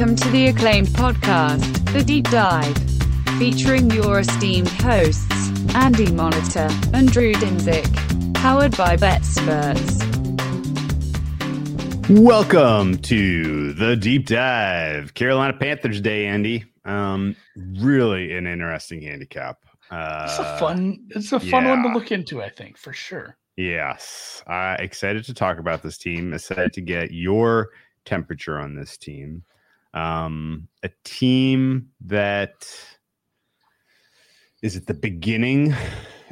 Welcome to the acclaimed podcast, The Deep Dive, featuring your esteemed hosts, Andy Molitor and Drew Dinsick, powered by BetSperts. Welcome to the deep dive. Carolina Panthers Day, Andy. Um, really an interesting handicap. Uh, It's a fun. It's a fun one to look into. I think for sure. Yes, uh, excited to talk about this team. Excited to get your temperature on this team. Um, a team that is at the beginning.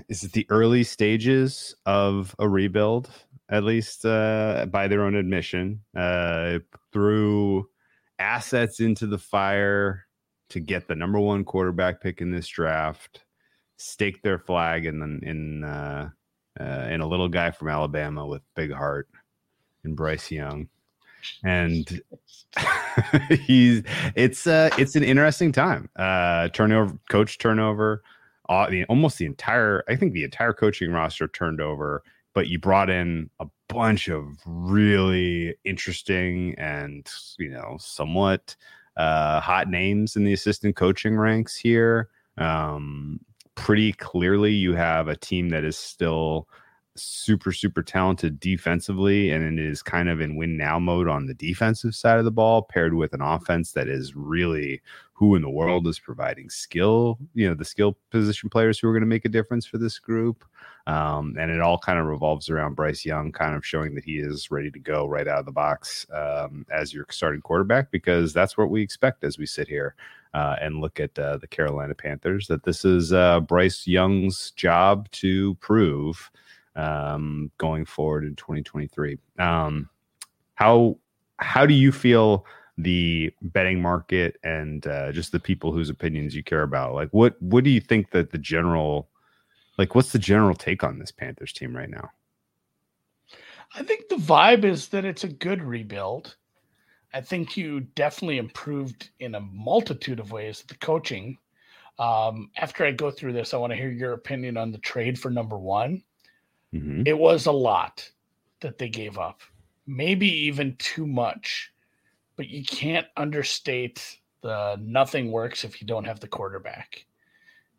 Is it the early stages of a rebuild? At least uh, by their own admission, uh, threw assets into the fire to get the number one quarterback pick in this draft. Stake their flag in in uh, uh, and a little guy from Alabama with big heart, and Bryce Young, and he's it's uh it's an interesting time. Uh, turnover, coach turnover, uh, the, almost the entire I think the entire coaching roster turned over, but you brought in a bunch of really interesting and you know somewhat uh, hot names in the assistant coaching ranks here. Um, pretty clearly, you have a team that is still super super talented defensively and it is kind of in win now mode on the defensive side of the ball paired with an offense that is really who in the world is providing skill you know the skill position players who are going to make a difference for this group. Um, and it all kind of revolves around bryce young kind of showing that he is ready to go right out of the box um, as your starting quarterback because that's what we expect as we sit here uh, and look at uh, the carolina panthers that this is uh, bryce young's job to prove um, going forward in 2023. Um, how how do you feel the betting market and uh, just the people whose opinions you care about? Like, what what do you think that the general like what's the general take on this Panthers team right now? I think the vibe is that it's a good rebuild. I think you definitely improved in a multitude of ways the coaching. Um, after I go through this, I want to hear your opinion on the trade for number one. Mhm. It was a lot that they gave up, maybe even too much, but you can't understate the nothing works if you don't have the quarterback.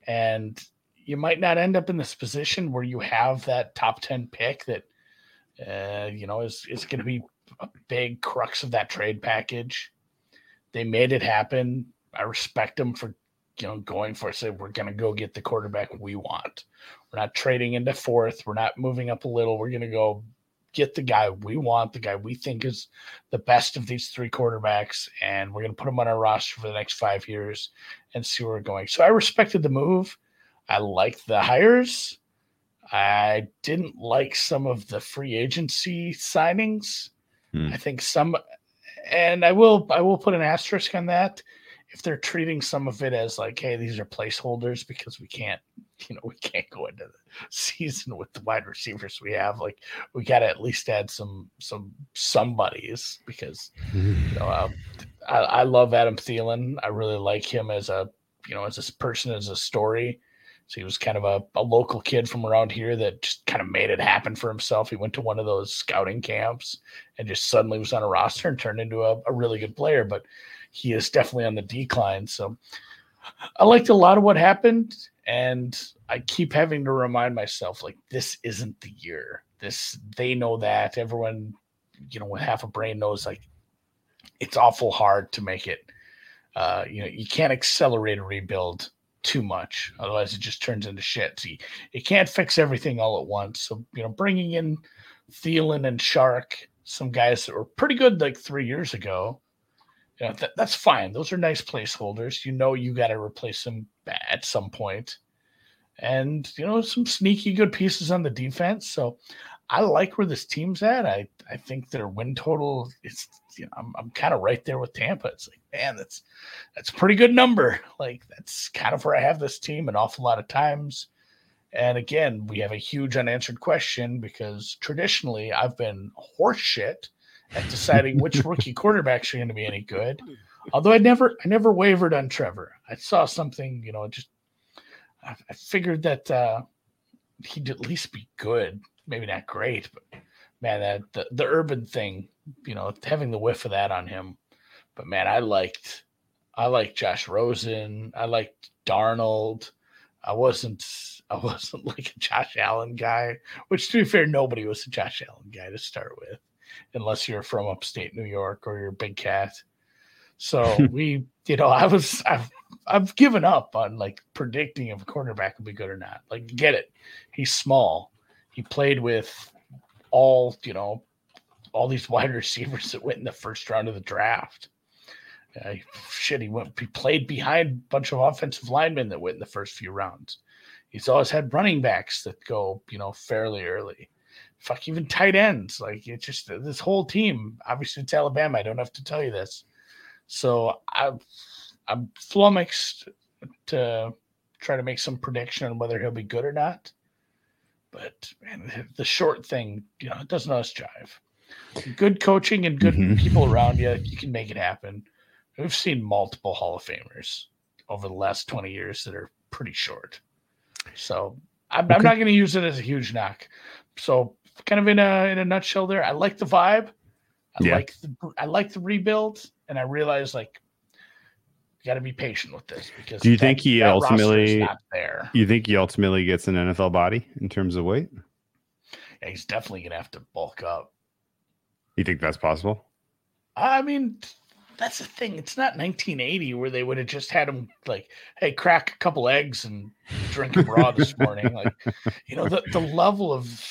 And you might not end up in this position where you have that top 10 pick that, uh, you know, is, is going to be a big crux of that trade package. They made it happen. I respect them for, you know, going for it. Say, we're going to go get the quarterback we want. We're not trading into fourth. We're not moving up a little. We're going to go get the guy we want, the guy we think is the best of these three quarterbacks, and we're going to put him on our roster for the next five years and see where we're going. So I respected the move. I liked the hires. I didn't like some of the free agency signings. Hmm. I think some, and I will I will put an asterisk on that if they're treating some of it as like, hey, these are placeholders because we can't, you know, we can't go into the season with the wide receivers we have. Like, we got to at least add some some somebodies because you know uh, I, I love Adam Thielen. I really like him as a you know as a person as a story. So he was kind of a, a local kid from around here that just kind of made it happen for himself. He went to one of those scouting camps and just suddenly was on a roster and turned into a, a really good player. But he is definitely on the decline. So I liked a lot of what happened, and I keep having to remind myself like this isn't the year. This they know that everyone, you know, with half a brain knows like it's awful hard to make it. Uh, you know, you can't accelerate a rebuild too much, otherwise it just turns into shit. So you, you can't fix everything all at once. So you know, bringing in Thielen and Chark, some guys that were pretty good like three years ago, you know, that, that's fine. Those are nice placeholders. You know, you got to replace them at some point. And, you know, some sneaky good pieces on the defense. So I like where this team's at. I, I think their win total is, you know, I'm, I'm kind of right there with Tampa. It's like, man, that's, that's a pretty good number. Like, that's kind of where I have this team an awful lot of times. And again, we have a huge unanswered question because traditionally I've been horseshit at deciding which rookie quarterbacks are going to be any good. Although I never, I never wavered on Trevor. I saw something, you know, just I, I figured that uh, he'd at least be good, maybe not great, but man, that the, the urban thing, you know, having the whiff of that on him But man, I liked I liked Josh Rosen. I liked Darnold. I wasn't I wasn't like a Josh Allen guy, which to be fair, nobody was a Josh Allen guy to start with, unless you're from upstate New York or you're a big cat. So we, you know, I was I've I've given up on like predicting if a cornerback will be good or not. Like, get it. He's small. He played with all, you know, all these wide receivers that went in the first round of the draft. Uh, shit, he went. He played behind a bunch of offensive linemen that went in the first few rounds. He's always had running backs that go, you know, fairly early. Fuck, even tight ends. Like it's just this whole team. Obviously, it's Alabama. I don't have to tell you this. So I, I'm flummoxed to try to make some prediction on whether he'll be good or not. But man, the short thing, you know, it doesn't always jive. Good coaching and good mm-hmm. people around you, you can make it happen. We've seen multiple Hall of Famers over the last 20 years that are pretty short. So I'm, okay. I'm not going to use it as a huge knock. So kind of in a in a nutshell, there, I like the vibe. I yeah. like the I like the rebuild, and I realize like you got to be patient with this because. Do you that, think he ultimately there? You think he ultimately gets an NFL body in terms of weight? Yeah, he's definitely gonna have to bulk up. You think that's possible? I mean, that's the thing. It's not 1980 where they would have just had him like, hey, crack a couple eggs and drink raw this morning. Like, you know, the, the level of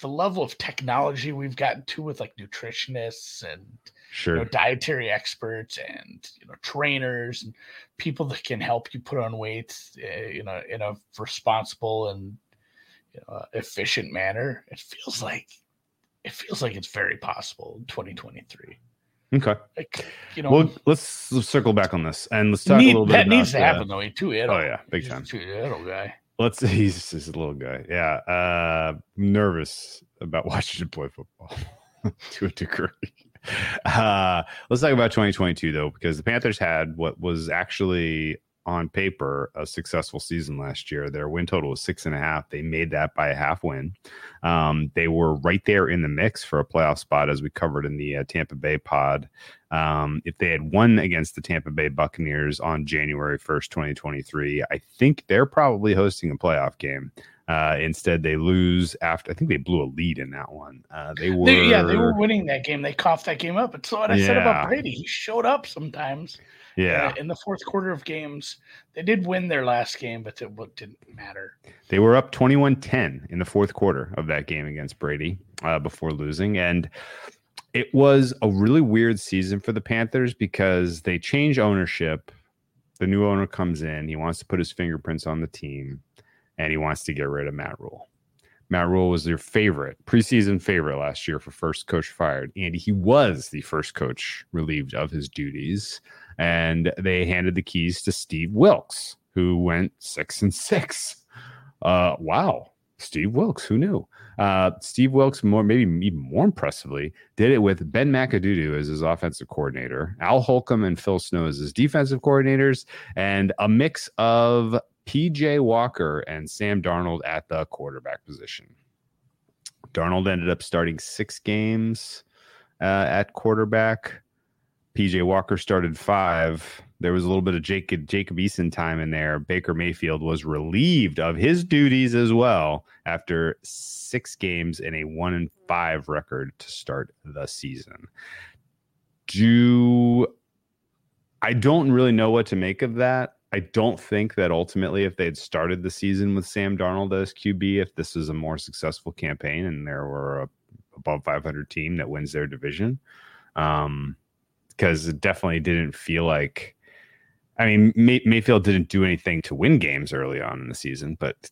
the level of technology we've gotten to with like nutritionists and sure. you know, dietary experts and you know trainers and people that can help you put on weight, uh, you know, in a responsible and you know, efficient manner. It feels like it feels like it's very possible in 2023. Okay. Like, you know, well, let's, let's, circle back on this and let's talk need, a little bit. That needs to happen though. Too Oh yeah, big time. Too little guy. Let's. He's just a little guy. Yeah. Uh, nervous about watching him play football to a degree. Uh, let's talk about 2022 though, because the Panthers had what was actually on paper a successful season last year. Their win total was six and a half. They made that by a half win. Um, they were right there in the mix for a playoff spot, as we covered in the uh, Tampa Bay pod. Um, if they had won against the Tampa Bay Buccaneers on January 1st, 2023, I think they're probably hosting a playoff game. Uh, instead, they lose after. I think they blew a lead in that one. Uh, they were, they, yeah, they were winning that game. They coughed that game up. It's what I yeah. said about Brady. He showed up sometimes. Yeah. Uh, in the fourth quarter of games, they did win their last game, but it didn't matter. They were up 21 10 in the fourth quarter of that game against Brady uh, before losing. And it was a really weird season for the Panthers because they change ownership. The new owner comes in, he wants to put his fingerprints on the team, and he wants to get rid of Matt Rhule. Matt Rhule was their favorite preseason favorite last year for first coach fired. And he was the first coach relieved of his duties and they handed the keys to Steve Wilks, who went six and six. Uh, wow, Steve Wilks, who knew? Uh, Steve Wilks, more maybe even more impressively, did it with Ben McAdoo as his offensive coordinator, Al Holcomb and Phil Snow as his defensive coordinators, and a mix of PJ Walker and Sam Darnold at the quarterback position. Darnold ended up starting six games uh, at quarterback. PJ Walker started five. There was a little bit of Jacob Jacob Eason time in there. Baker Mayfield was relieved of his duties as well after six games and a one and five record to start the season. Do I don't really know what to make of that. I don't think that ultimately, if they had started the season with Sam Darnold as QB, if this is a more successful campaign and there were a above 500 team that wins their division, um, because it definitely didn't feel like. I mean, May- Mayfield didn't do anything to win games early on in the season, but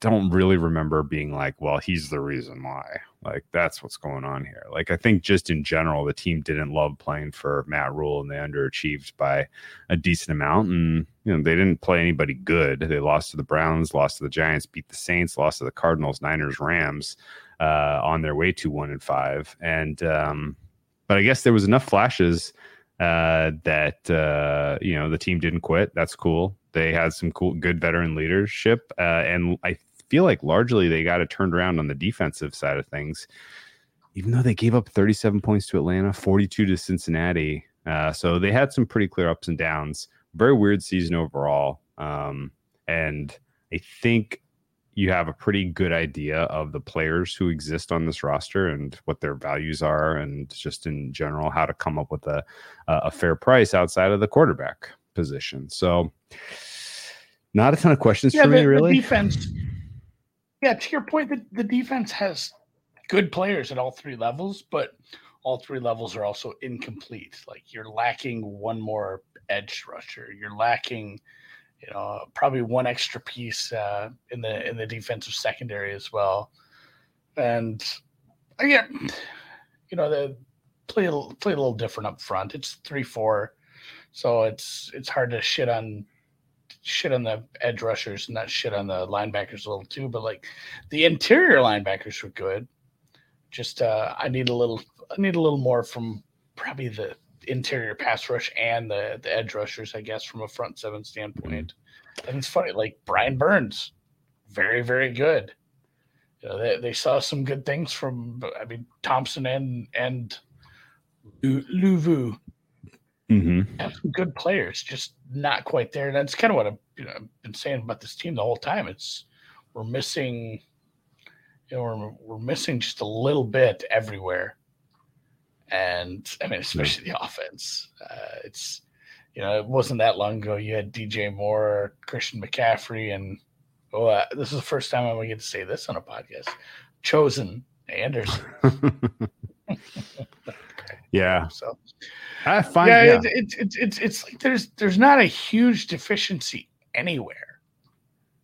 don't really remember being like, well, he's the reason why. Like, that's what's going on here. Like, I think just in general, the team didn't love playing for Matt Rhule and they underachieved by a decent amount. And, you know, they didn't play anybody good. They lost to the Browns, lost to the Giants, beat the Saints, lost to the Cardinals, Niners, Rams uh, on their way to one and five. And, um, but I guess there was enough flashes uh, that uh, you know the team didn't quit. That's cool. They had some cool, good veteran leadership, uh, and I feel like largely they got it turned around on the defensive side of things. Even though they gave up 37 points to Atlanta, 42 to Cincinnati, Uh, so they had some pretty clear ups and downs. Very weird season overall. Um, and I think you have a pretty good idea of the players who exist on this roster and what their values are, and just in general how to come up with a a fair price outside of the quarterback position. So, not a ton of questions yeah, for the, me, really. Defense. Yeah, to your point, the, the defense has good players at all three levels, but all three levels are also incomplete. Like you're lacking one more edge rusher. You're lacking you know, probably one extra piece uh, in the in the defensive secondary as well. And again, you know, they play a, play a little different up front. It's three four, so it's it's hard to shit on shit on the edge rushers and not shit on the linebackers a little too. But like the interior linebackers were good. Just uh, I need a little I need a little more from probably the interior pass rush and the the edge rushers, I guess, from a front seven standpoint. Mm-hmm. And it's funny, like Brian Burns, very very good. You know, they, they saw some good things from I mean Thompson and and Luvu. Mm-hmm. Have some good players, just not quite there. And that's kind of what I've, you know, I've been saying about this team the whole time. It's we're missing, you know, we're, we're missing just a little bit everywhere and I mean, especially the offense. Uh, it's you know, it wasn't that long ago. You had DJ Moore, Christian McCaffrey, and oh, uh, this is the first time I'm going to get to say this on a podcast. Chosen Anderson. yeah. So I find yeah, yeah. It's, it's it's it's it's like there's there's not a huge deficiency anywhere.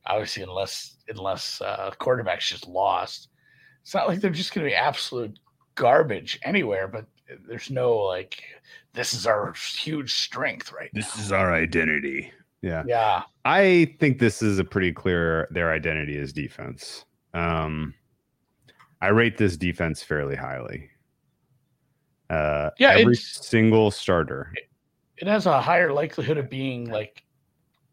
Obviously, unless unless uh, quarterback's just lost, it's not like they're just going to be absolute garbage anywhere. But there's no like this is our huge strength right this now. is our identity. Yeah. Yeah. I think this is a pretty clear their identity is defense. Um i rate this defense fairly highly. Uh yeah every single starter. It has a higher likelihood of being like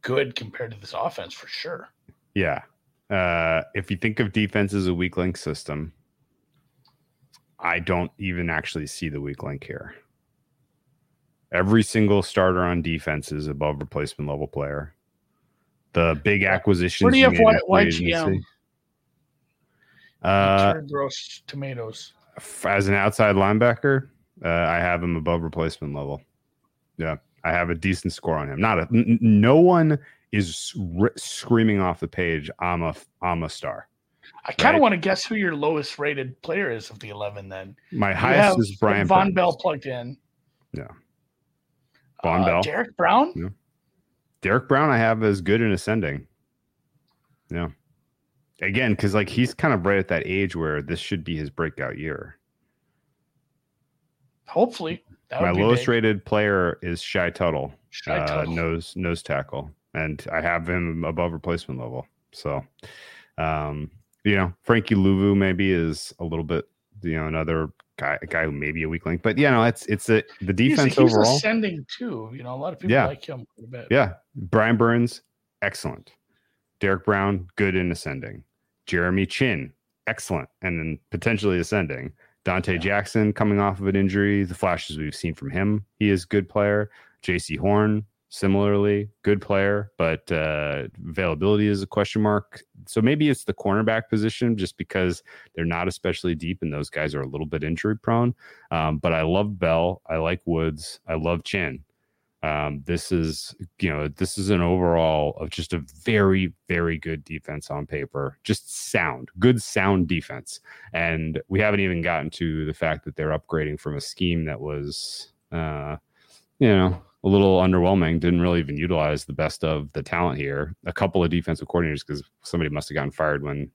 good compared to this offense for sure. Yeah. Uh if you think of defense as a weak link system I don't even actually see the weak link here. Every single starter on defense is above replacement level player. The big acquisitions. Where do you have y- YGM? Uh, gross tomatoes. As an outside linebacker, uh, I have him above replacement level. Yeah, I have a decent score on him. Not a. N- no one is r- screaming off the page. I'm a. I'm a star. I kind of right? want to guess who your lowest rated player is of the 11 then. My you highest is Brian Von Burns. Bell plugged in. Yeah. Vonn uh, Bell. Derrick Brown? Yeah. Derrick Brown I have as good in ascending. Yeah. Again, because like he's kind of right at that age where this should be his breakout year. Hopefully. My lowest big. rated player is Shy Tuttle, Shy uh, Tuttle. nose nose tackle, and I have him above replacement level. So, um, you know, Frankie Luvu maybe is a little bit, you know, another guy, a guy who may be a weak link, but yeah, no, it's it's a, the defense he's, he's overall ascending too. You know, a lot of people yeah. like him a bit. Yeah, Brian Burns, excellent. Derrick Brown, good in ascending. Jeremy Chinn, excellent, and then potentially ascending. Donte yeah. Jackson coming off of an injury. The flashes we've seen from him, he is good player. Jaycee Horn, similarly good player, but uh, availability is a question mark. So maybe it's the cornerback position just because they're not especially deep and those guys are a little bit injury prone. Um, but I love Bell. I like Woods. I love Chinn. Um, this is, you know, this is an overall of just a very, very good defense on paper. Just sound, good sound defense. And we haven't even gotten to the fact that they're upgrading from a scheme that was, uh, you know, a little underwhelming. Didn't really even utilize the best of the talent here. A couple of defensive coordinators because somebody must have gotten fired when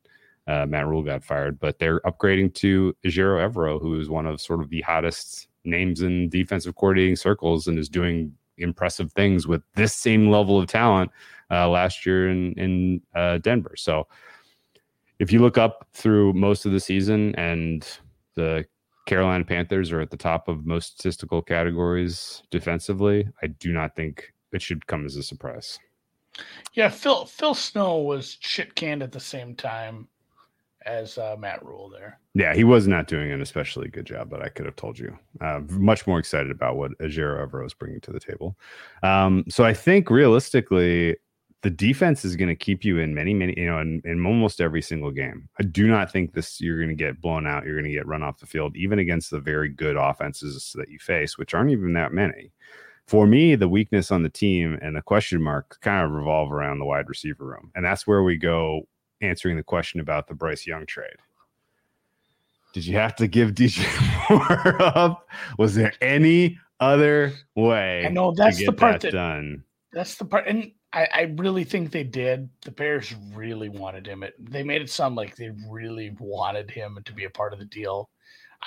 uh, Matt Rhule got fired. But they're upgrading to Ejiro Evero, who is one of sort of the hottest names in defensive coordinating circles and is doing impressive things with this same level of talent uh, last year in in uh, Denver. So if you look up through most of the season and the Carolina Panthers are at the top of most statistical categories defensively. I do not think it should come as a surprise. Yeah, Phil Phil Snow was shit canned at the same time, as uh, Matt Rhule there. Yeah, he was not doing an especially good job, but I could have told you. Uh, much more excited about what Ejiro Evero is bringing to the table. Um, so I think realistically, the defense is going to keep you in many, many, you know, in, in almost every single game. I do not think this you're going to get blown out. You're going to get run off the field, even against the very good offenses that you face, which aren't even that many. For me, the weakness on the team and the question mark kind of revolve around the wide receiver room. And that's where we go answering the question about the Bryce Young trade. Did you have to give DJ Moore up? Was there any other way? I know that's the part that that done. That's the part, and I, I really think they did. The Bears really wanted him. It they made it sound like they really wanted him to be a part of the deal.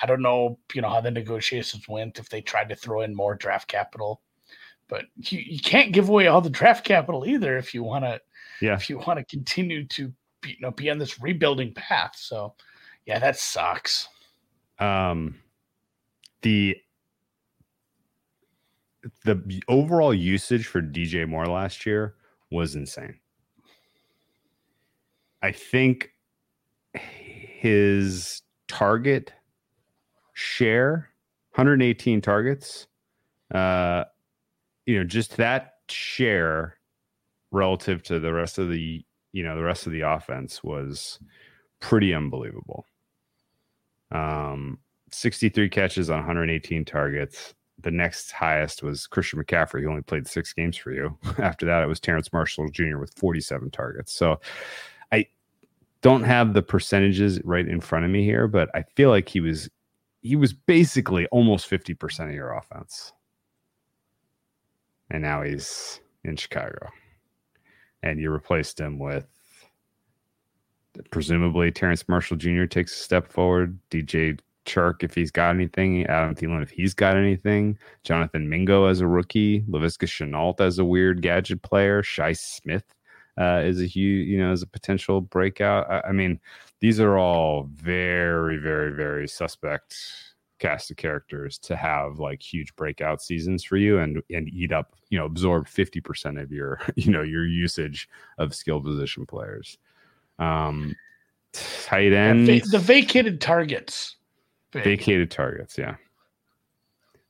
I don't know, you know, how the negotiations went if they tried to throw in more draft capital, but you, you can't give away all the draft capital either if you want to. Yeah. If you want to continue to be, you know be on this rebuilding path, so yeah, that sucks. um the the overall usage for DJ Moore last year was insane. I think his target share 118 targets uh you know just that share relative to the rest of the you know the rest of the offense was pretty unbelievable um 63 catches on 118 targets the next highest was christian mccaffrey who only played six games for you after that it was terrace marshall jr with 47 targets so i don't have the percentages right in front of me here but i feel like he was he was basically almost 50% of your offense and now he's in chicago and you replaced him with presumably Terrace Marshall Jr. takes a step forward. DJ Chark, if he's got anything, Adam Thielen, if he's got anything, Jonathan Mingo as a rookie, Laviska Shenault as a weird gadget player, Shi Smith uh, is a huge, you know, as a potential breakout. I, I mean, these are all very, very, very suspect cast of characters to have like huge breakout seasons for you and and eat up, you know, absorb 50% of your, you know, your usage of skill position players. Um tight end Va- the vacated targets. Vacated targets, yeah.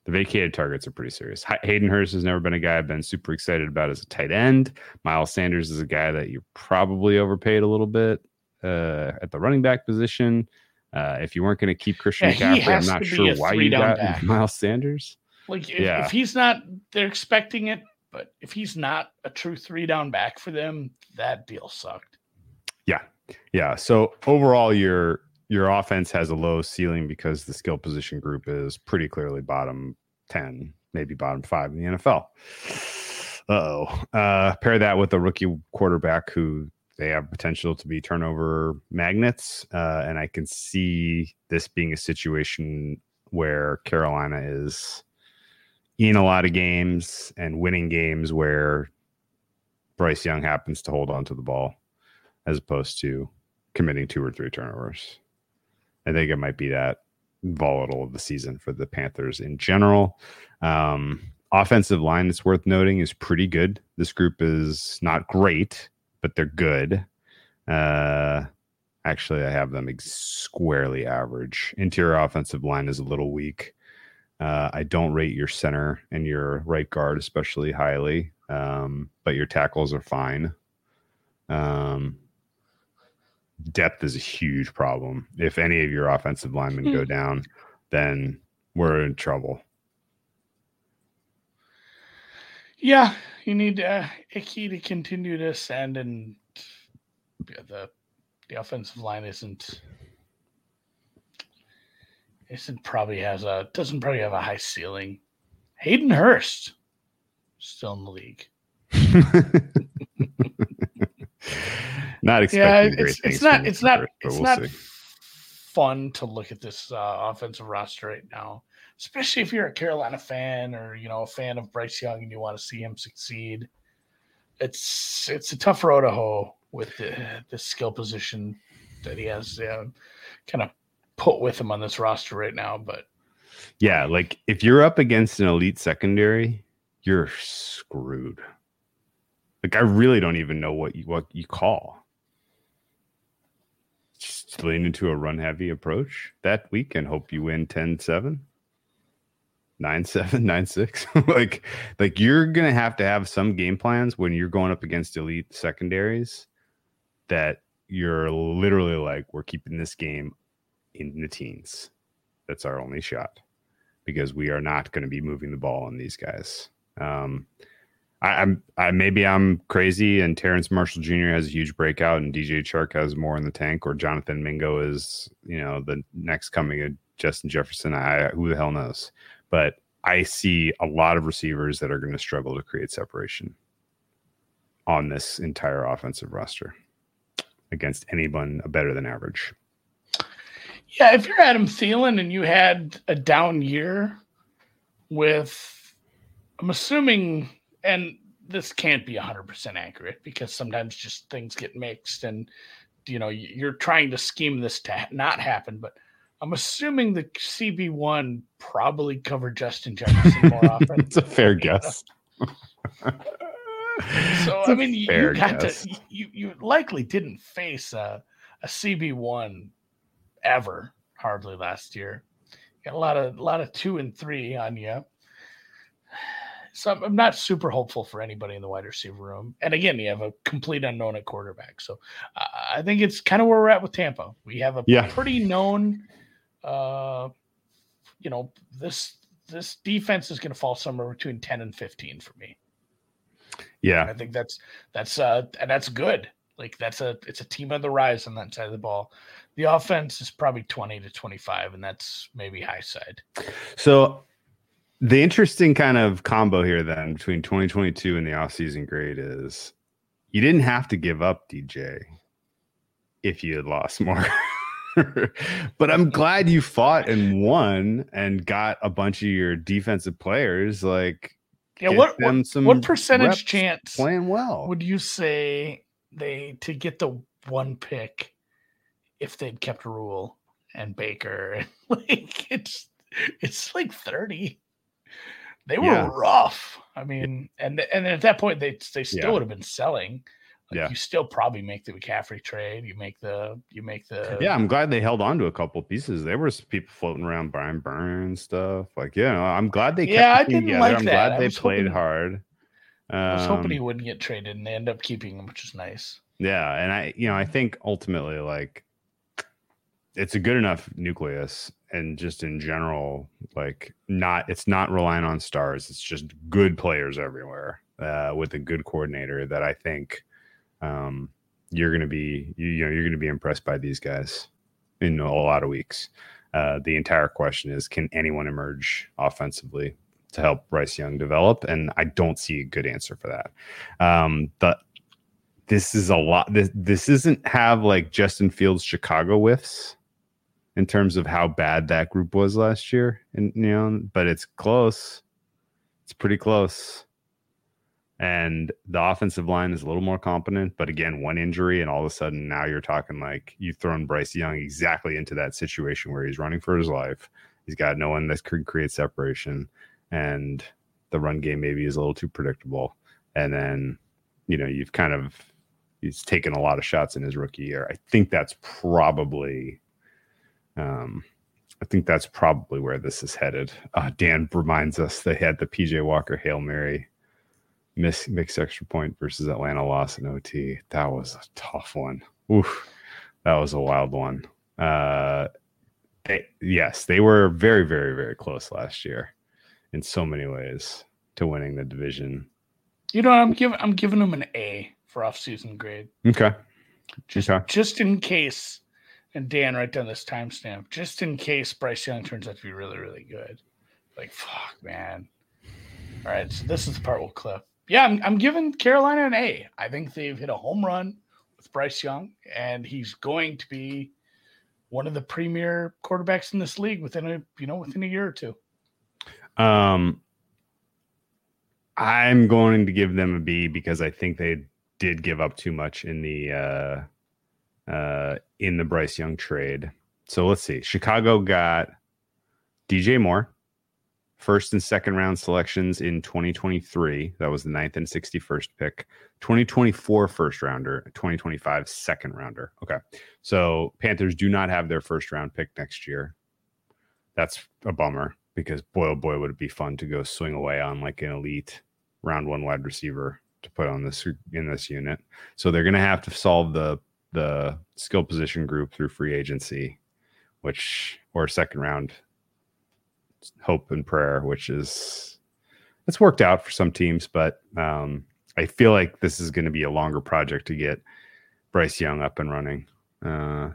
The vacated targets are pretty serious. Hayden Hurst has never been a guy I've been super excited about as a tight end. Miles Sanders is a guy that you probably overpaid a little bit uh, at the running back position. Uh, if you weren't going to keep Christian Yeah, McCaffrey, I'm not sure why you got back. Miles Sanders. Like if, Yeah. if he's not, they're expecting it, but if he's not a true three down back for them, that deal sucked. Yeah, yeah. So overall, your your offense has a low ceiling because the skill position group is pretty clearly bottom ten, maybe bottom five in the NFL. Uh-oh. Uh Pair that with a rookie quarterback who they have potential to be turnover magnets, uh, and I can see this being a situation where Carolina is in a lot of games and winning games where Bryce Young happens to hold on to the ball as opposed to committing two or three turnovers. I think it might be that volatile of the season for the Panthers in general. Um, offensive line that's worth noting is pretty good. This group is not great, but they're good. Uh, actually, I have them ex- squarely average. Interior offensive line is a little weak. Uh, I don't rate your center and your right guard especially highly, um, but your tackles are fine. Um, depth is a huge problem. If any of your offensive linemen go down, then we're in trouble. Yeah, you need uh, Ickey to continue to ascend, and the the offensive line isn't isn't probably has a doesn't probably have a high ceiling. Hayden Hurst still in the league. not expecting Yeah, great it's it's not it's not it's we'll not see. fun to look at this uh, offensive roster right now, especially if you're a Carolina fan or you know a fan of Bryce Young and you want to see him succeed. It's it's a tough road to hoe with the, the skill position that he has uh, kind of put with him on this roster right now. But Yeah, like if you're up against an elite secondary, you're screwed. Like I really don't even know what you what you call. Just lean into a run heavy approach that week and hope you win 10 7 9 7 9 6 like like you're gonna have to have some game plans when you're going up against elite secondaries that you're literally like we're keeping this game in the teens. That's our only shot because we are not going to be moving the ball on these guys. Um I, I'm I maybe I'm crazy and Terrace Marshall Jr. has a huge breakout and DJ Chark has more in the tank or Jonathan Mingo is you know the next coming of Justin Jefferson. I who the hell knows, but I see a lot of receivers that are going to struggle to create separation on this entire offensive roster against anyone better than average. Yeah, if you're Adam Thielen and you had a down year with, I'm assuming and this can't be 100% accurate because sometimes just things get mixed and you know you're trying to scheme this to not happen but i'm assuming the cb1 probably covered justin jefferson more often. It's a fair guess. So It's i mean you fair got guess. to you you likely didn't face a, a cb1 ever hardly last year. Got a lot of a lot of two and three on you so I'm- not super hopeful for anybody in the wide receiver room. And again, you have a complete unknown at quarterback. So uh, I think it's kind of where we're at with Tampa. We have a Yeah. pretty known, uh, you know, this this defense is going to fall somewhere between 10 and 15 for me. yeah I think that's that's uh and that's good. Like that's a it's a team on the rise on that side of the ball. The offense is probably 20 to 25, and that's maybe high side. So the interesting kind of combo here then between 2022 and the offseason grade is you didn't have to give up DJ if you had lost more. but I'm glad you fought and won and got a bunch of your defensive players like Yeah, what what, some what percentage chance playing well. would you say they to get the one pick if they'd kept Rhule and Baker? like it's it's like 30. They were Yeah. rough. I mean, and and at that point they they still Yeah. would have been selling. Like Yeah. you still probably make the McCaffrey trade. You make the you make the yeah, I'm glad they held on to a couple pieces. There was people floating around Brian Burns stuff. Like, yeah, I'm glad they Yeah, I didn't together. like I'm that. glad they played hoping- hard. I was hoping he Um, wouldn't get traded and they end up keeping him, which is nice. Yeah, and I, you know, I think ultimately, like, it's a good enough nucleus, and just in general, like, not it's not relying on stars. It's just good players everywhere uh, with a good coordinator that I think um, you're going to be, you, you know, you're going to be impressed by these guys in a lot of weeks. Uh, the entire question is, can anyone emerge offensively to help Bryce Young develop? And I don't see a good answer for that. Um, this is a lot. This this isn't have like Justin Fields Chicago whiffs in terms of how bad that group was last year, and you know, but it's close. It's pretty close. And the offensive line is a little more competent, but again, one injury, and all of a sudden now you're talking like you've thrown Bryce Young exactly into that situation where he's running for his life. He's got no one that could create separation, and the run game maybe is a little too predictable. And then, you know, you've kind of he's taken a lot of shots in his rookie year. I think that's probably, um, I think that's probably where this is headed. Uh, Dan reminds us they had the PJ Walker hail mary miss mixed extra point versus Atlanta loss in OT. That was a tough one. Oof, that was a wild one. Uh, they, yes, they were very, very, very close last year in so many ways to winning the division. You know, I'm giving I'm giving them an A for off-season grade. Okay. Just, Okay. just in case, and Dan, write down this timestamp. Just in case Bryce Young turns out to be really, really good. Like, fuck, man. All right, so this is the part we'll clip. Yeah, I'm, I'm giving Carolina an A. I think they've hit a home run with Bryce Young, and he's going to be one of the premier quarterbacks in this league within a you know within a year or two. Um, I'm going to give them a B because I think they did give up too much in the uh, uh, in the Bryce Young trade. So let's see. Chicago got DJ Moore, first and second round selections in 2023. That was the ninth and 61st pick. 2024 first rounder, 2025 second rounder. Okay. So Panthers do not have their first round pick next year. That's a bummer because boy, oh boy, would it be fun to go swing away on like an elite round one wide receiver to put on this in this unit. So they're going to have to solve the the skill position group through free agency, which or second round hope and prayer, which is it's worked out for some teams, but um, I feel like this is going to be a longer project to get Bryce Young up and running uh,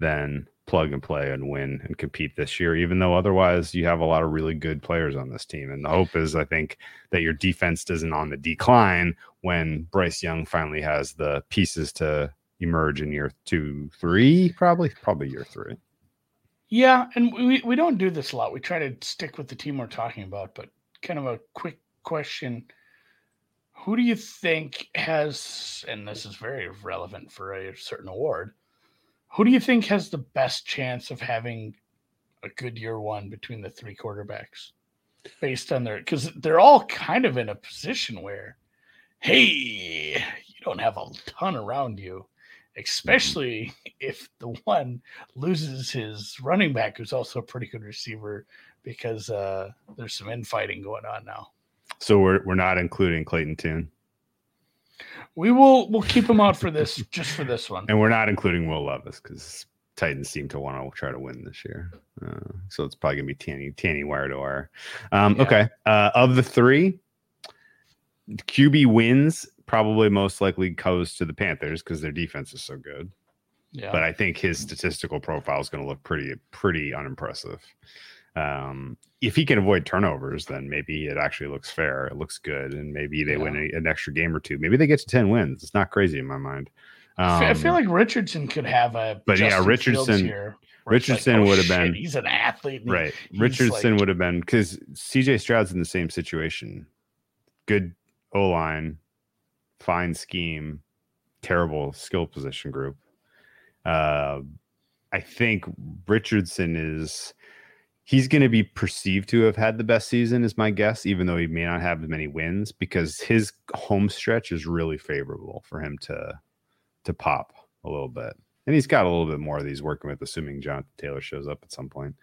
than plug and play and win and compete this year, even though otherwise you have a lot of really good players on this team. And the hope is, I think, that your defense isn't on the decline when Bryce Young finally has the pieces to emerge in year two, three, probably, probably year three. Yeah, and we, we don't do this a lot. We try to stick with the team we're talking about, but kind of a quick question. Who do you think has, and this is very relevant for a certain award, who do you think has the best chance of having a good year one between the three quarterbacks based on their, because they're all kind of in a position where, hey, you don't have a ton around you especially if the one loses his running back, who's also a pretty good receiver, because uh, there's some infighting going on now. So we're we're not including Clayton Tune. We will we'll keep him out for this just for this one, and we're not including Will Levis because Titans seem to want to try to win this year. Uh, so it's probably gonna be Tanny Tanny wire to wire. Um, yeah. Okay, uh, of the three, QB wins probably most likely goes to the Panthers because their defense is so good. Yeah. But I think his statistical profile is going to look pretty pretty unimpressive. Um, if he can avoid turnovers, then maybe it actually looks fair. It looks good, and maybe they yeah. win a, an extra game or two. Maybe they get to ten wins. It's not crazy in my mind. Um, I feel like Richardson could have a. But Justin yeah, Richardson. Here, Richardson like, oh, would have been. He's an athlete. Right. Richardson like, would have been because CJ Stroud's in the same situation. Good O line, fine scheme, terrible skill position group. Uh, I think Richardson is he's going to be perceived to have had the best season, is my guess, even though he may not have as many wins because his home stretch is really favorable for him to to pop a little bit. And he's got a little bit more that he's working with, assuming Jonathan Taylor shows up at some point.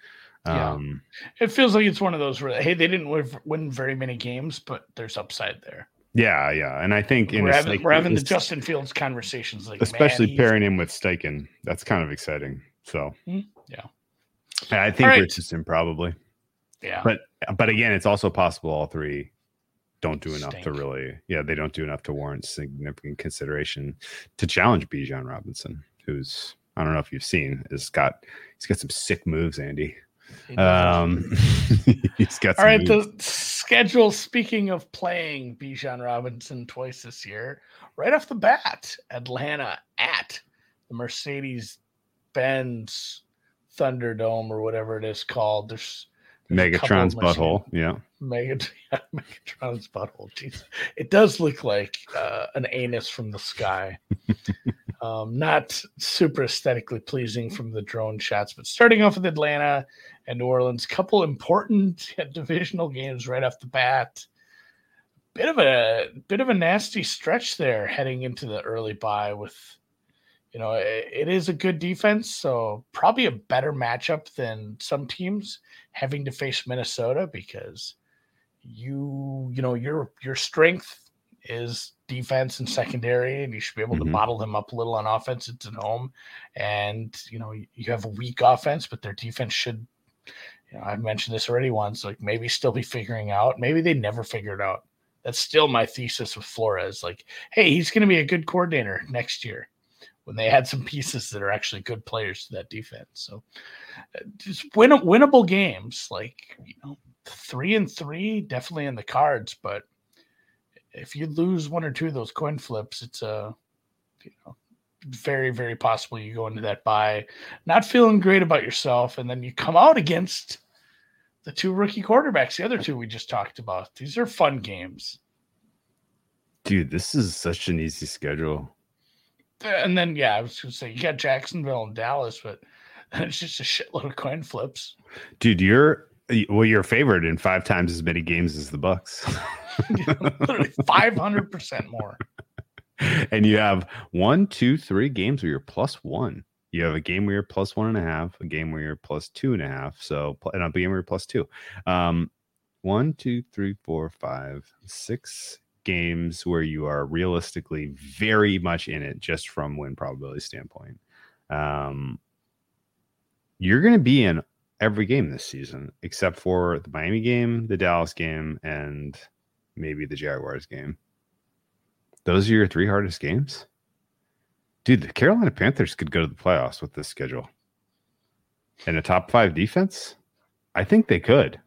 Um, yeah. It feels like it's one of those where, hey, they didn't win very many games, but there's upside there. Yeah, yeah, and I think we're having, like, we're having the Justin Fields conversations, like especially man, pairing him with Steichen. That's kind of exciting. So hmm, yeah, I think right. Richardson probably. Yeah, but but again, it's also possible all three don't do enough Stink. to really. Yeah, they don't do enough to warrant significant consideration to challenge Bijan Robinson, who's I don't know if you've seen, has got he's got some sick moves, Andy. Um, he's got all right. The schedule. Speaking of playing Bijan Robinson twice this year, right off the bat, Atlanta at the Mercedes Benz Thunderdome or whatever it is called. There's, there's Megatron's butthole. Yeah. Megat- yeah, Megatron's butthole. Jeez. It does look like uh, an anus from the sky. um, not super aesthetically pleasing from the drone shots, but starting off with Atlanta, and New Orleans. Couple important divisional games right off the bat. Bit of a bit of a nasty stretch there heading into the early bye with you know it, it is a good defense so probably a better matchup than some teams having to face minnesota because you you know your your strength is defense and secondary and you should be able mm-hmm. to bottle them up a little on offense it's at home and you know you have a weak offense but their defense should you know, I've mentioned this already once, like maybe still be figuring out. Maybe they never figured out. That's still my thesis with Flores. Like, hey, he's going to be a good coordinator next year when they had some pieces that are actually good players to that defense. So uh, just win winnable games, like, you know, three and three, definitely in the cards. But if you lose one or two of those coin flips, it's a, you know, very, very possible you go into that bye not feeling great about yourself, and then you come out against the two rookie quarterbacks, the other two we just talked about. These are fun games. Dude, this is such an easy schedule. And then, yeah, I was to say you got Jacksonville and Dallas, but it's just a shitload of coin flips. Dude, you're Well, you're favored in five times as many games as the Bucks. 500% more. and you have one, two, three games where you're plus one. You have a game where you're plus one and a half, a game where you're plus two and a half. So, and a game where you're plus two. Um, one, two, three, four, five, six games where you are realistically very much in it just from win probability standpoint. Um, you're going to be in every game this season except for the Miami game, the Dallas game, and maybe the Jaguars game. Those are your three hardest games? Dude, the Carolina Panthers could go to the playoffs with this schedule. And a top five defense? I think they could.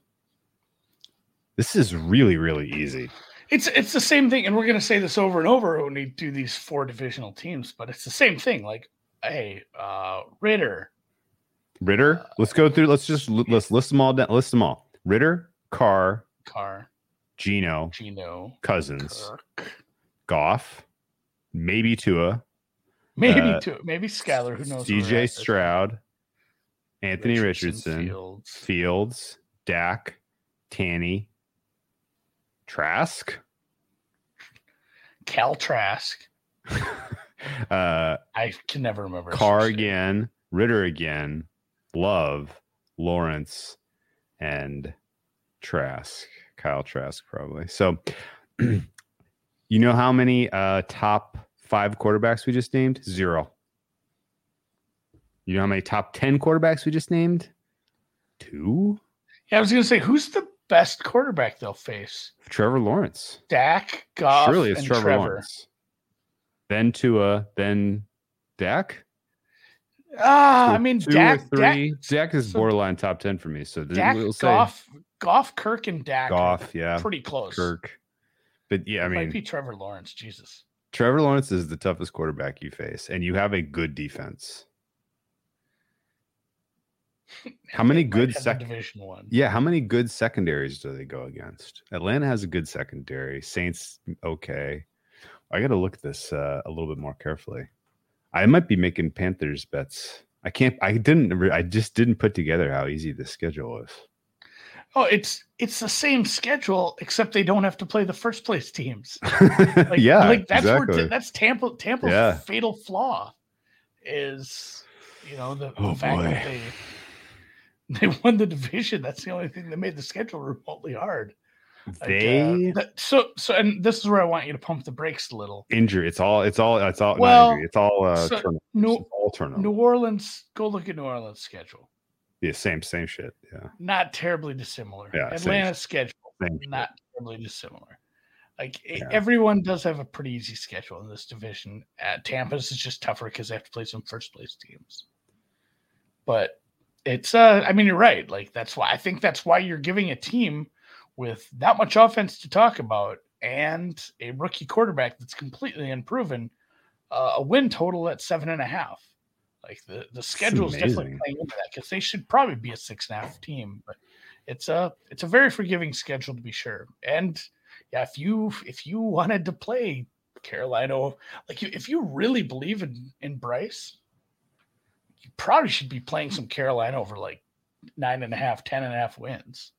This is really, really easy. It's it's the same thing, and we're gonna say this over and over when we do these four divisional teams, but it's the same thing. Like, hey, uh Ritter. Ridder, let's go through. Let's just let's list them all down. List them all. Ridder, Carr, Carr, Gino, Gino, Cousins, Kirk, Goff, maybe Tua, maybe Uh, two, maybe Skylar. Who knows? where we're at CJ this Stroud, Anthony Richardson, Richardson, Fields. Fields, Dak, Tanny, Trask, Cal Trask. uh, I can never remember. Carr again, Ridder again, Love, Lawrence, and Trask. Kyle Trask, probably. So, you know how many uh, top five quarterbacks we just named? Zero. You know how many top 10 quarterbacks we just named? Two. Yeah, I was gonna say, who's the best quarterback they'll face? Trevor Lawrence. Dak, Goff, Surely it's Trevor, Trevor. Lawrence. Then Tua, then Dak. Ah, Two- I mean, two Dak, or three. Dak, is so- borderline top 10 for me. So Dak, we'll say Goff, Goff, Kirk, and Dak. Goff, yeah. pretty close. Kirk. But yeah, I It might mean, be Trevor Lawrence. Jesus. Trevor Lawrence is the toughest quarterback you face, and you have a good defense. How many good second Division One? Yeah, how many good secondaries do they go against? Atlanta has a good secondary. Saints, okay. I got to look at this uh, a little bit more carefully. I might be making Panthers bets. I can't. I didn't. I just didn't put together how easy this schedule is. Oh, it's it's the same schedule, except they don't have to play the first place teams. Like, yeah, like that's exactly. where that's Tampa Tampa's Yeah. fatal flaw is you know the, the Oh, fact boy. that they they won the division. That's the only thing that made the schedule remotely hard. Like, uh, they that- so so and this is where I want you to pump the brakes a little. injury. It's all. It's all. It's all. Well, injury. It's all. Uh, so turnovers. New It's all turnovers. New Orleans, go look at New Orleans' schedule. yeah, same. Same shit. Yeah. Not terribly dissimilar. Yeah, Atlanta's schedule, Same. shit. not terribly dissimilar. Like Yeah. everyone does have a pretty easy schedule in this division. At Tampa's is just tougher because they have to play some first place teams. But it's uh I mean you're right. Like that's why I think that's why you're giving a team with that much offense to talk about and a rookie quarterback that's completely unproven uh, a win total at seven and a half. Like the the schedule is definitely playing into that because they should probably be a six and a half team, but it's a it's a very forgiving schedule to be sure. And yeah, if you if you wanted to play Carolina, like you, if you really believe in in Bryce, you probably should be playing some Carolina over like nine and a half, ten and a half wins.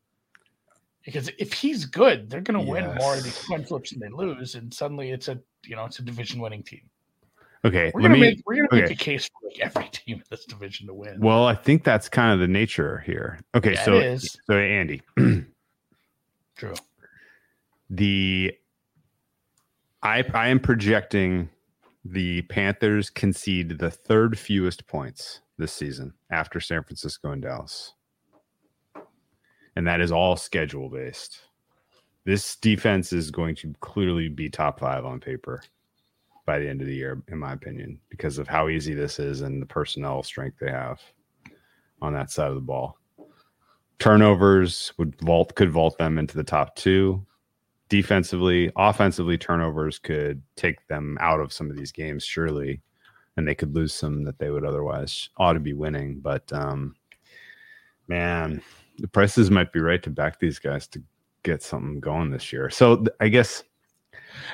Because if he's good, they're going to win more of these coin flips than they lose, and suddenly it's a you know it's a division winning team. Okay. We're let gonna me. make we're gonna okay. make a case for like every team in this division to win. Well, I think that's kind of the nature here. Okay, Yeah, so it is so Andy, true. the I I am projecting the Panthers concede the third fewest points this season after San Francisco and Dallas. And that is all schedule based. This defense is going to clearly be top 5 on paper by the end of the year in my opinion because of how easy this is and the personnel strength they have on that side of the ball. Turnovers would vault could vault them into the top 2 defensively, offensively, turnovers could take them out of some of these games, surely, and they could lose some that they would otherwise ought to be winning. But um, man, the prices might be right to back these guys to get something going this year. So I guess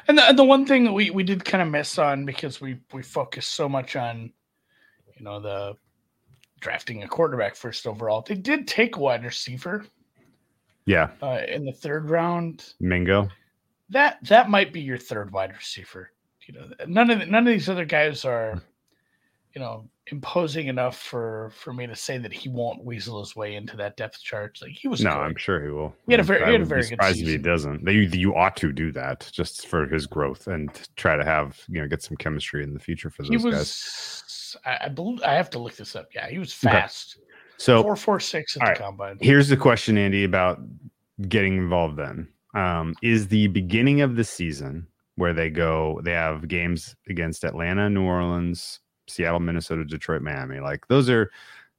And the, the one thing that we, we did kind of miss on because we we focused so much on, you know, the drafting a quarterback first overall. They did take a wide receiver Yeah, uh, in the third round. Mingo. That that might be your third wide receiver. You know, none of none of these other guys are, you know, imposing enough for for me to say that he won't weasel his way into that depth chart. Like he was. No. I'm sure he will. He had a very- he had a very good surprised if he doesn't. They, you ought to do that just for his growth and try to have you know get some chemistry in the future for those he guys. I, I believe I have to look this up. Yeah, he was Okay. So Four four six at the right. combine. here's the question, Andy, about getting involved. Then um, is the beginning of the season where they go. They have games against Atlanta, New Orleans, Seattle, Minnesota, Detroit, Miami. Like those are.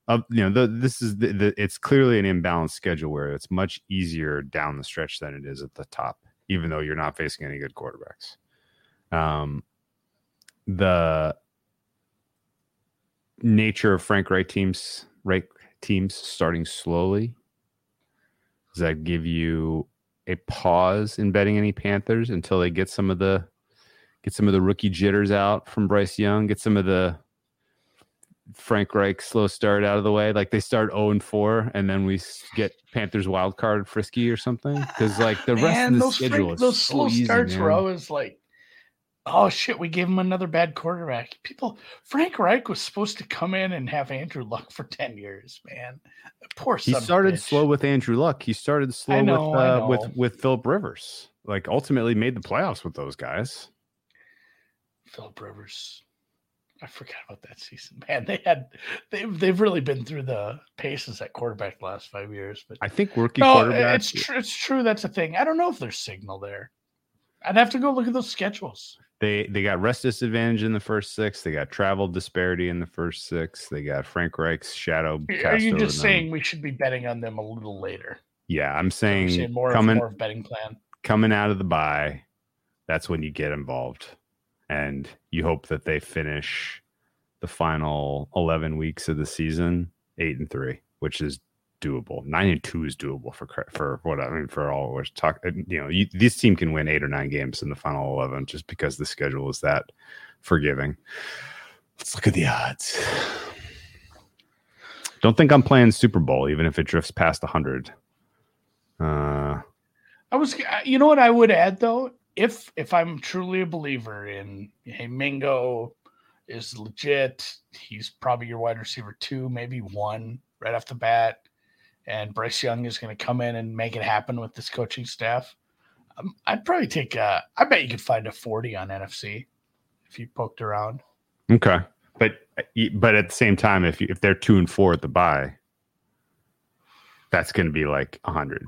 Uh, you know, the, this is the, the, it's clearly an imbalanced schedule where it's much easier down the stretch than it is at the top, even though you're not facing any good quarterbacks. Um, the nature of Frank Reich teams, Reich teams starting slowly, does that give you a pause in betting any Panthers until they get some of the get some of the rookie jitters out from Bryce Young, get some of the Frank Reich slow start out of the way. Like they start 0 and 4, and then we get Panthers wild card frisky or something. Because like the rest Man, of the those schedule Frank- is those so slow easy, starts were always like, oh shit, we gave him another bad quarterback. People, Frank Reich was supposed to come in and have Andrew Luck for ten years, man. Poor He son of a started bitch. slow with Andrew Luck. He started slow know, with uh, with with Philip Rivers. Like ultimately made the playoffs with those guys. Philip Rivers. I forgot about that season, man. They had they've they've really been through the paces at quarterback the last five years. But I think rookie no, quarterback. it's true. It's true. That's a thing. I don't know if there's signal there. I'd have to go look at those schedules. They they got rest disadvantage in the first six. They got travel disparity in the first six. They got Frank Reich's shadow. Are you just saying we should be betting on them a little later? Yeah, I'm saying, saying more of coming more of betting plan. coming out of the bye, that's when you get involved, and you hope that they finish the final eleven weeks of the season eight and three, which is doable. Nine and two is doable for for what I mean for all we're talking. You know, you, this team can win eight or nine games in the final eleven just because the schedule is that forgiving. Let's look at the odds. Don't think I'm playing Super Bowl, even if it drifts past 100. Uh, I was, you know what I would add though, if if I'm truly a believer in hey Mingo is legit, he's probably your wide receiver two, maybe one right off the bat, and Bryce Young is going to come in and make it happen with this coaching staff. Um, I'd probably take. Uh, I bet you could find a forty on NFC if you poked around. okay. But but at the same time, if you, if they're two and four at the bye, that's going to be like a 100.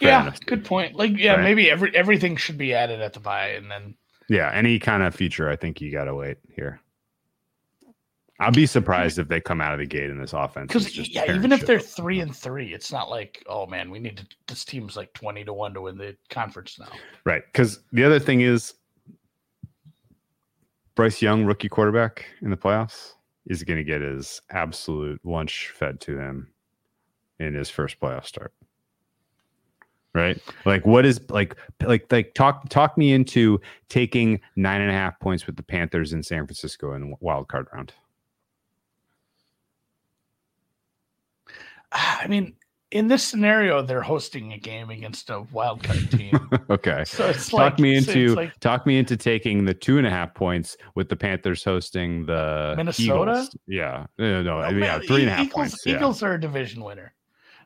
Yeah, enough. good point. Like, yeah, Right. maybe every everything should be added at the buy, and then Yeah, any kind of feature, I think you got to wait here. I'll be surprised if they come out of the gate in this offense. because yeah, even if they're three and three, it's not like oh man, we need to. This team's like twenty to one to win the conference now. Right. Because the other thing is Bryce Young, rookie quarterback in the playoffs, is going to get his absolute lunch fed to him in his first playoff start. Right. Like what is like like like talk talk me into taking nine and a half points with the Panthers in San Francisco in the wild card round. Ah, I mean, in this scenario, they're hosting a game against a wild card team, okay. so it's talk like me into like talk me into taking the two and a half points with the Panthers hosting the Minnesota? Eagles. Yeah, no, no, yeah, three and a half Eagles, points. Yeah. Eagles are a division winner.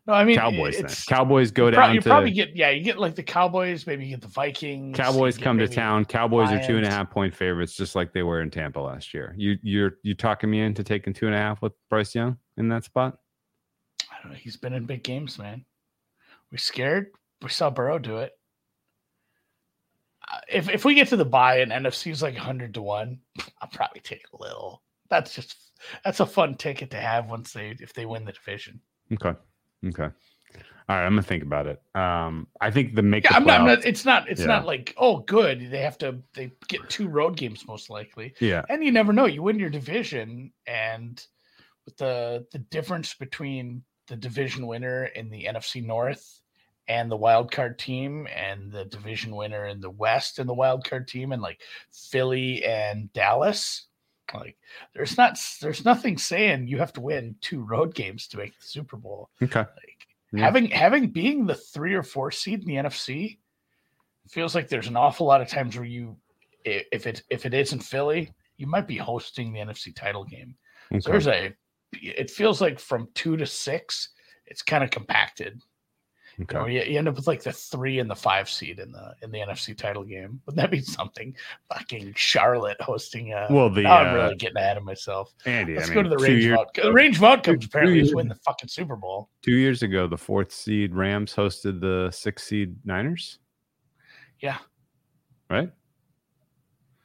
No, I mean Cowboys. Then. Cowboys go down you to probably get yeah, you get like the Cowboys, maybe you get the Vikings. Cowboys come to town. Cowboys are two and a Lions. half point favorites, just like they were in Tampa last year. You you're you talking me into taking two and a half with Bryce Young in that spot? Know. He's been in big games, man. We're scared. We saw Burrow do it. Uh, If if we get to the buy and NFC is like hundred to one, I'll probably take a little. That's just that's a fun ticket to have once they if they win the division. Okay, okay. All right, I'm gonna think about it. Um, I think the make Yeah, the I'm not, I'm not. It's not. It's Yeah. not like oh, good. They have to. They get two road games most likely, yeah, and you never know. You win your division, and with the the difference between the division winner in the NFC North and the wild card team, and the division winner in the West and the wild card team, and like Philly and Dallas. Like there's not there's nothing saying you have to win two road games to make the Super Bowl. okay. Like Yeah. Having having being the three or four seed in the NFC feels like there's an awful lot of times where you, if it if it isn't Philly, you might be hosting the NFC title game. So there's a, it feels like from two to six, it's kind of compacted. You, know, Okay. you, you end up with like the three and the five seed in the in the NFC title game. Wouldn't that be something? Fucking Charlotte hosting. A, Well, the I'm uh, really getting ahead of myself. Andy, Let's I go mean, to the range years, outcomes. The range outcomes two apparently is years- win the fucking Super Bowl. two years ago, the fourth seed Rams hosted the six seed Niners, Yeah, right?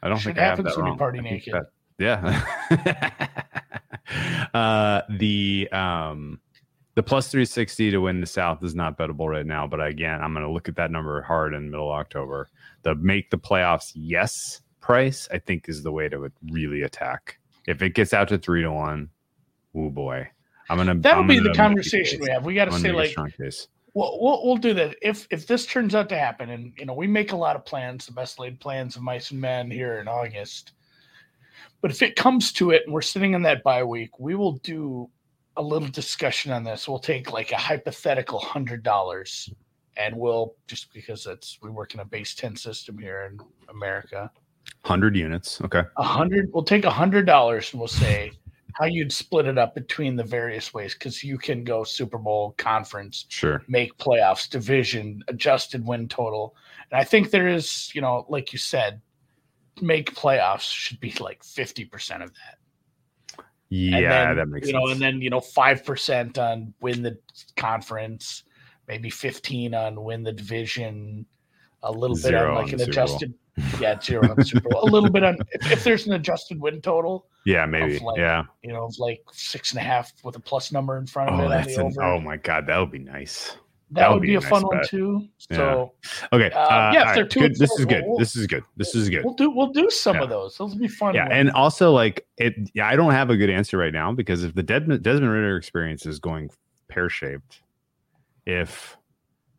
I don't Shit think I have happens that wrong. party naked. that- yeah. uh, the um, the plus three sixty to win the South is not bettable right now, but again, I'm going to look at that number hard in middle October. The make the playoffs yes price, I think, is the way to really attack. If it gets out to three to one, oh boy, I'm gonna. that'll I'm be gonna the conversation we have. We got to say like, we'll, we'll we'll do that if if this turns out to happen, and you know we make a lot of plans, the best laid plans of mice and men here in August. But if it comes to it, and we're sitting in that bye week, we will do a little discussion on this. We'll take like a hypothetical hundred dollars, and we'll just because it's we work in a base ten system here in America. Hundred units. Okay. A hundred. We'll take a hundred dollars and we'll say how you'd split it up between the various ways because you can go Super Bowl, conference, Sure. make playoffs, division, adjusted win total. And I think there is, you know, like you said, make playoffs should be like 50% of that. Yeah, and then, that makes you sense. know, and then, you know, 5% on win the conference, maybe 15 on win the division, a little bit Zero on on like an the Bowl. adjusted, yeah, zero on Super Bowl, a little bit on if, if there's an adjusted win total, yeah, maybe. like yeah. you know, of like six and a half with a plus number in front of Oh, it an, over. oh my god, that would be nice. That, that would would be, be a a fun nice one bet. too. Yeah. So Okay. Uh, uh, yeah, if they're two This is good. we'll- This is good. This is good. we'll do we'll do some Yeah. of those. Those will be fun. Yeah, ones. and also like it. Yeah, I don't have a good answer right now because if the Desmond, Desmond Ridder experience is going pear shaped, if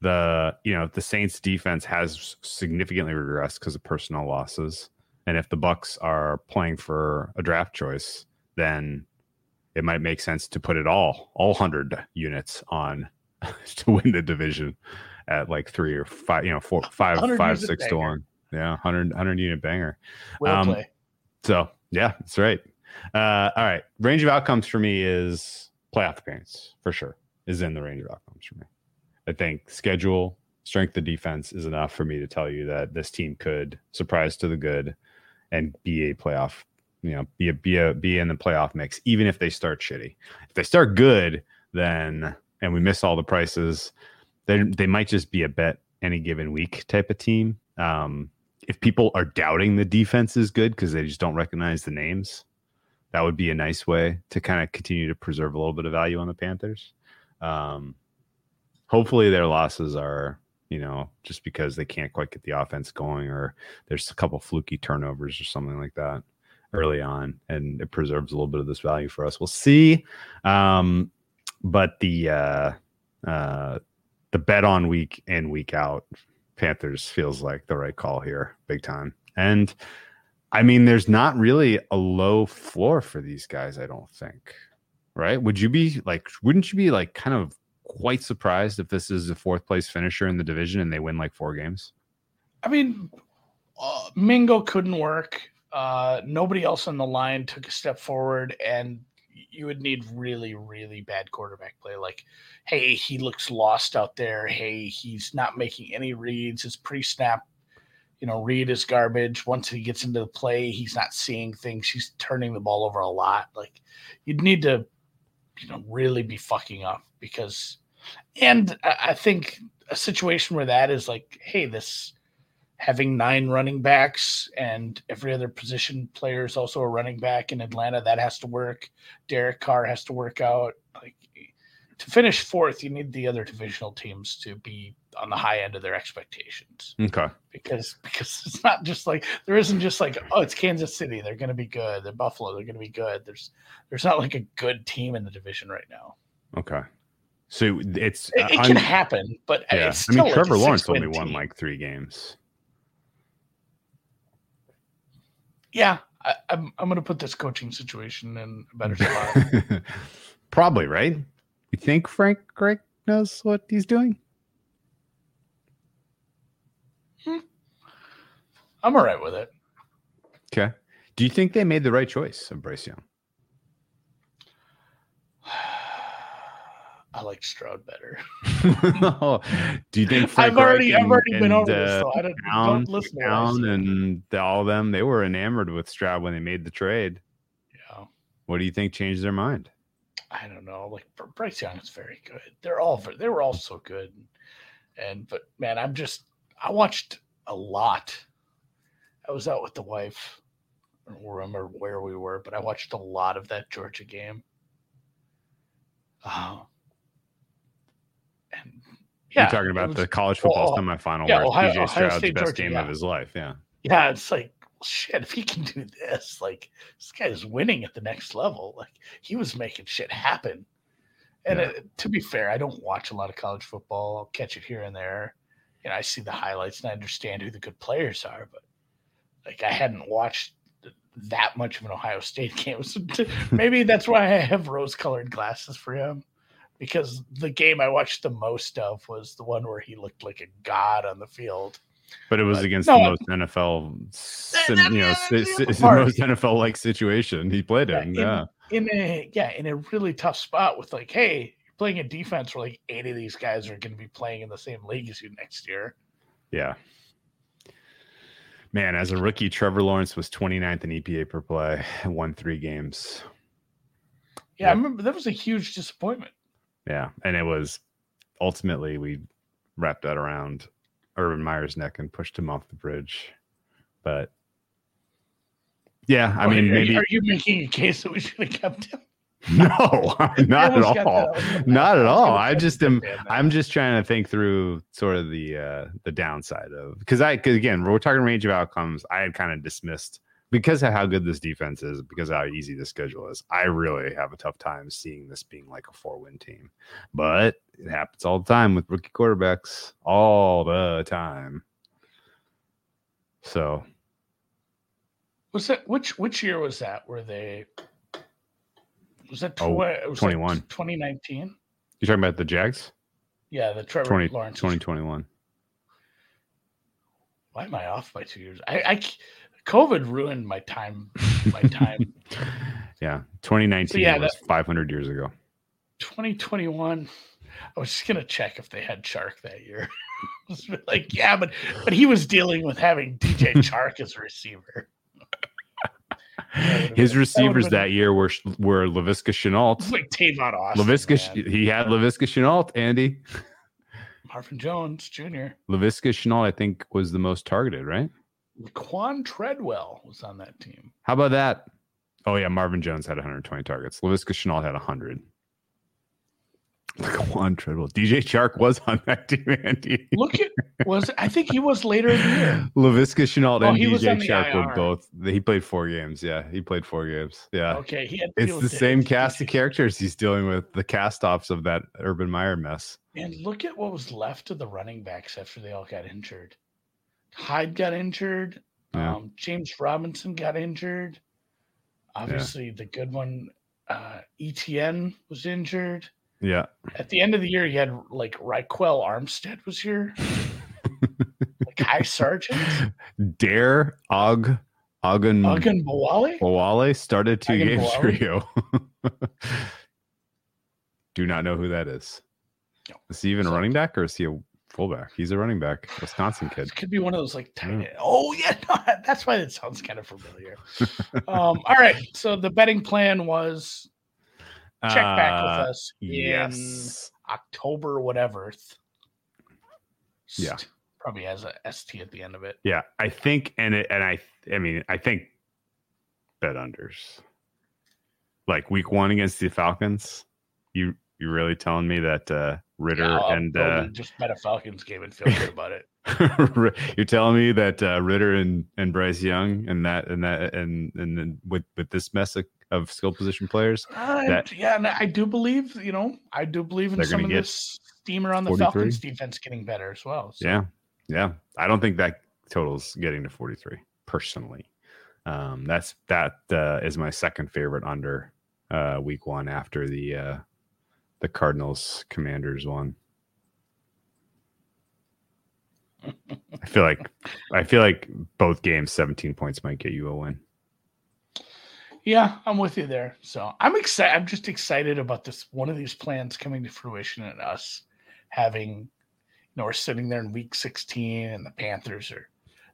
the you know if the Saints defense has significantly regressed because of personal losses, and if the Bucks are playing for a draft choice, then it might make sense to put it all all hundred units on to win the division at like three or five, you know, four, five, 100 five, six to one. Yeah, 100, 100 unit banger. we'll um, play. So yeah, that's right. Uh, all right. Range of outcomes for me is playoff appearance for sure. Is in the range of outcomes for me. I think schedule, strength of defense is enough for me to tell you that this team could surprise to the good and be a playoff, you know, be a be a be in the playoff mix, even if they start shitty. If they start good, then and we miss all the prices, then they might just be a bet any given week type of team. Um, if people are doubting the defense is good because they just don't recognize the names, that would be a nice way to kind of continue to preserve a little bit of value on the Panthers. Um, hopefully, their losses are, you know, just because they can't quite get the offense going, or there's a couple fluky turnovers or something like that early on, and it preserves a little bit of this value for us. We'll see. Um, but the uh, uh, the bet on week in week out Panthers feels like the right call here, big time. And I mean, there's not really a low floor for these guys, I don't think. Right? Would you be like, wouldn't you be like kind of quite surprised if this is a fourth place finisher in the division and they win like four games? I mean, uh, Mingo couldn't work. Uh, nobody else on the line took a step forward, and you would need really, really bad quarterback play. Like, hey, he looks lost out there. Hey, he's not making any reads. His pre-snap, you know, read is garbage. Once he gets into the play, he's not seeing things. He's turning the ball over a lot. Like, you'd need to, you know, really be fucking up because, and I think a situation where that is like, hey, this having nine running backs and every other position player is also a running back in Atlanta. That has to work. Derek Carr has to work out. Like to finish fourth, you need the other divisional teams to be on the high end of their expectations Okay. because because it's not just like there isn't just like oh it's Kansas City they're going to be good they're Buffalo they're going to be good there's there's not like a good team in the division right now Okay. So it's it, it can happen but yeah. it's I mean, like Trevor Lawrence only won team. like three games. Yeah I, I'm I'm going to put this coaching situation in a better spot Probably right. You think Frank Reich knows what he's doing? Hmm. I'm all right with it. Okay. Do you think they made the right choice of Bryce Young? I like Stroud better. Do you think Frank I've already, Reich I've already and- been over and, this, uh, so I don't, Brown, don't listen to Brown say. and all of them, they were enamored with Stroud when they made the trade. Yeah, What do you think changed their mind? I don't know. Like Br- Bryce Young is very good. They're all they were all so good, and but man, I'm just I watched a lot. I was out with the wife. I don't remember where we were, but I watched a lot of that Georgia game. And yeah, You're talking about was- the college football well, semifinal yeah, where Ohio- Ohio Stroud's State, best Georgia, game yeah. of his life. Yeah. yeah, it's like shit. If he can do this, like this guy is winning at the next level. Like he was making shit happen. And Yeah. it, to be fair, I don't watch a lot of college football. I'll catch it here and there. And I see the highlights and I understand who the good players are, but like I hadn't watched that much of an Ohio State game. So maybe that's why I have rose-colored glasses for him. Because the game I watched the most of was the one where he looked like a god on the field. But it was But- against no, the most NFL, sim, you know, si- the si- other most NFL like situation he played Yeah, in. in- Yeah. in a yeah in a really tough spot with like hey you're playing a defense where like eight of these guys are going to be playing in the same league as you next year Yeah. Man, as a rookie, Trevor Lawrence was 29th in EPA per play and won three games. yeah i remember that was a huge disappointment Yeah. And it was ultimately we wrapped that around Urban Meyer's neck and pushed him off the bridge. But yeah, I mean, are, maybe are you making a case that we should have kept him no, not at all. that. I was Not at all. I just am. I'm just trying to think through sort of the uh the downside of because I because again we're talking range of outcomes. I had kind of dismissed because of how good this defense is, because of how easy the schedule is. I really have a tough time seeing this being like a four win team, but it happens all the time with rookie quarterbacks, all the time. So was that which which year was that where they was that Oh, tw- it was 21. 2019 you're talking about the Jags, yeah the trevor 20, lawrence 2021. why am i off by two years I, I covid ruined my time my time yeah, 2019 yeah, was 500 years ago. 2021 i was just gonna check if they had Chark that year like yeah but but he was dealing with having dj Chark as a receiver His been- receivers would've that year were were Laviska Shenault. like Tavon Austin, Laviska, man. he had Laviska Shenault, Andy. Marvin Jones Jr. Laviska Shenault, I think, was the most targeted, right? Quan Treadwell was on that team. How about that? Oh, yeah, Marvin Jones had 120 targets. Laviska Shenault had 100. Laquan Treadwell. DJ Chark was on that team, Andy. Look at was I think he was later in the year. Laviska Shenault Oh, and he was DJ Chark were both. He played four games. Yeah, he played four games. Yeah. Okay, he had It's the same it's- cast of characters he's dealing with, the cast offs of that Urban Meyer mess. And look at what was left of the running backs after they all got injured. Hyde got injured. Yeah. Um, James Robinson got injured. Obviously, the good one, uh, ETN was injured. Yeah. At the end of the year, you had like Ryquell Armstead was here, like High Sergeant, Dare Og Ogun Ugan Bawali. Bawale started two Ogun games for you. Do not know who that is. No. Is he even a running back or is he a fullback? He's a running back, Wisconsin kid. This could be one of those like tiny. Yeah. Oh yeah, no, that's why it sounds kind of familiar. um, all right, so the betting plan was check back Uh, with us in Yes. October, whatever. Yeah. Probably has a ST at the end of it. Yeah, I think, and it, and I, I mean, I think bet unders. Like week one against the Falcons, you you really telling me that uh Ridder and uh just bet a Falcons game and feel good about it. you're telling me that uh, Ridder and, and Bryce Young and that and that and and then with with this mess of, of skill position players, Uh, That- yeah, and I do believe you know I do believe in some of this steamer on the 43. Falcons defense getting better as well. So. yeah, yeah, I don't think that totals getting to 43 personally. Um, that's that uh, is my second favorite under uh, week one after the uh, the Cardinals Commanders one. I feel like I feel like both games, 17 points might get you a win. Yeah, I'm with you there. So I'm excited. I'm just excited about this one of these plans coming to fruition and us having, you know, we're sitting there in week 16 and the Panthers are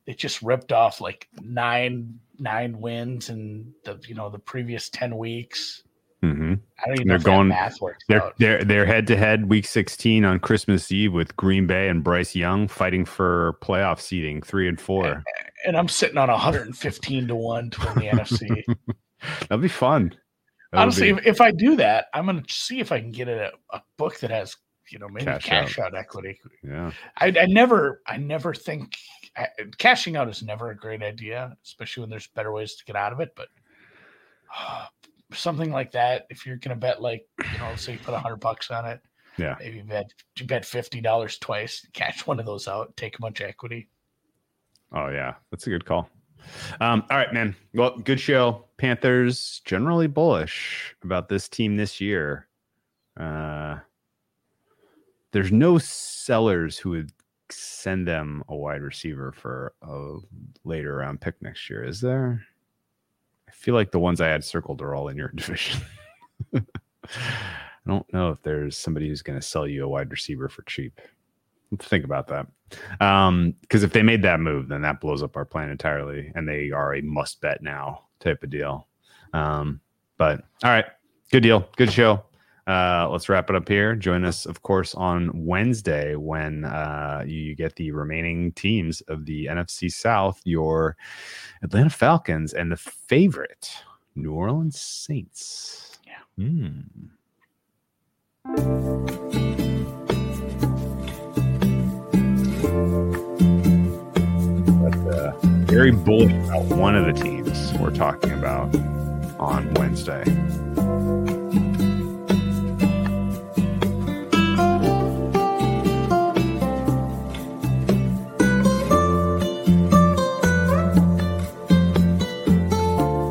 they just ripped off like nine nine wins in the you know the previous 10 weeks. Mm-hmm. I don't even They're going- math works They're out. they're they're head to head week 16 on Christmas Eve with Green Bay and Bryce Young fighting for playoff seeding three and four. And I'm sitting on 115 to 1 to win the NFC. That'll be fun. That'll Honestly, be- if, if I do that, I'm going to see if I can get a, a book that has, you know, maybe Cash cash, out. equity. yeah. I, I never, I never think I, cashing out is never a great idea, especially when there's better ways to get out of it. But uh, something like that, if you're going to bet, like, you know, say you put a hundred bucks on it, Yeah. maybe you bet, you bet $50 twice, cash one of those out, take a bunch of equity. Oh yeah, that's a good call. Um, all right, man. Well, good show. Panthers generally bullish about this team this year. Uh, there's no sellers who would send them a wide receiver for a later round pick next year, is there? I feel like the ones I had circled are all in your division. I don't know if there's somebody who's going to sell you a wide receiver for cheap. Think about that. Um, because if they made that move, then that blows up our plan entirely, and they are a must bet now type of deal. Um, but all right, good deal, good show. Uh, let's wrap it up here. Join us, of course, on Wednesday when uh, you get the remaining teams of the NFC South, your Atlanta Falcons, and the favorite New Orleans Saints. Yeah. But uh, very bullish about one of the teams we're talking about on Wednesday.